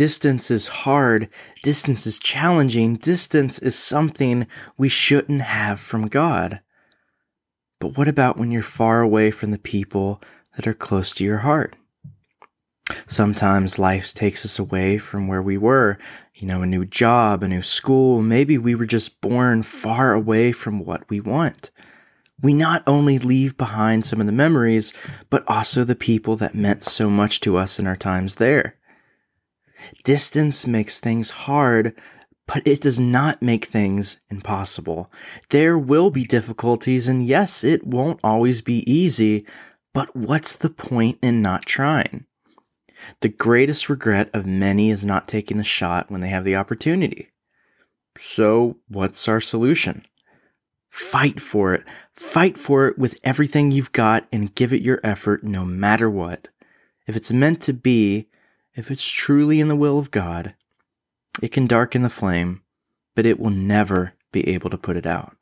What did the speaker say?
Distance is hard. Distance is challenging. Distance is something we shouldn't have from God. But what about when you're far away from the people that are close to your heart? Sometimes life takes us away from where we were. You know, a new job, a new school. Maybe we were just born far away from what we want. We not only leave behind some of the memories, but also the people that meant so much to us in our times there. Distance makes things hard, but it does not make things impossible. There will be difficulties, and yes, it won't always be easy, but what's the point in not trying? The greatest regret of many is not taking the shot when they have the opportunity. So, what's our solution? Fight for it. Fight for it with everything you've got and give it your effort no matter what. If it's meant to be, if it's truly in the will of God, it can darken the flame, but it will never be able to put it out.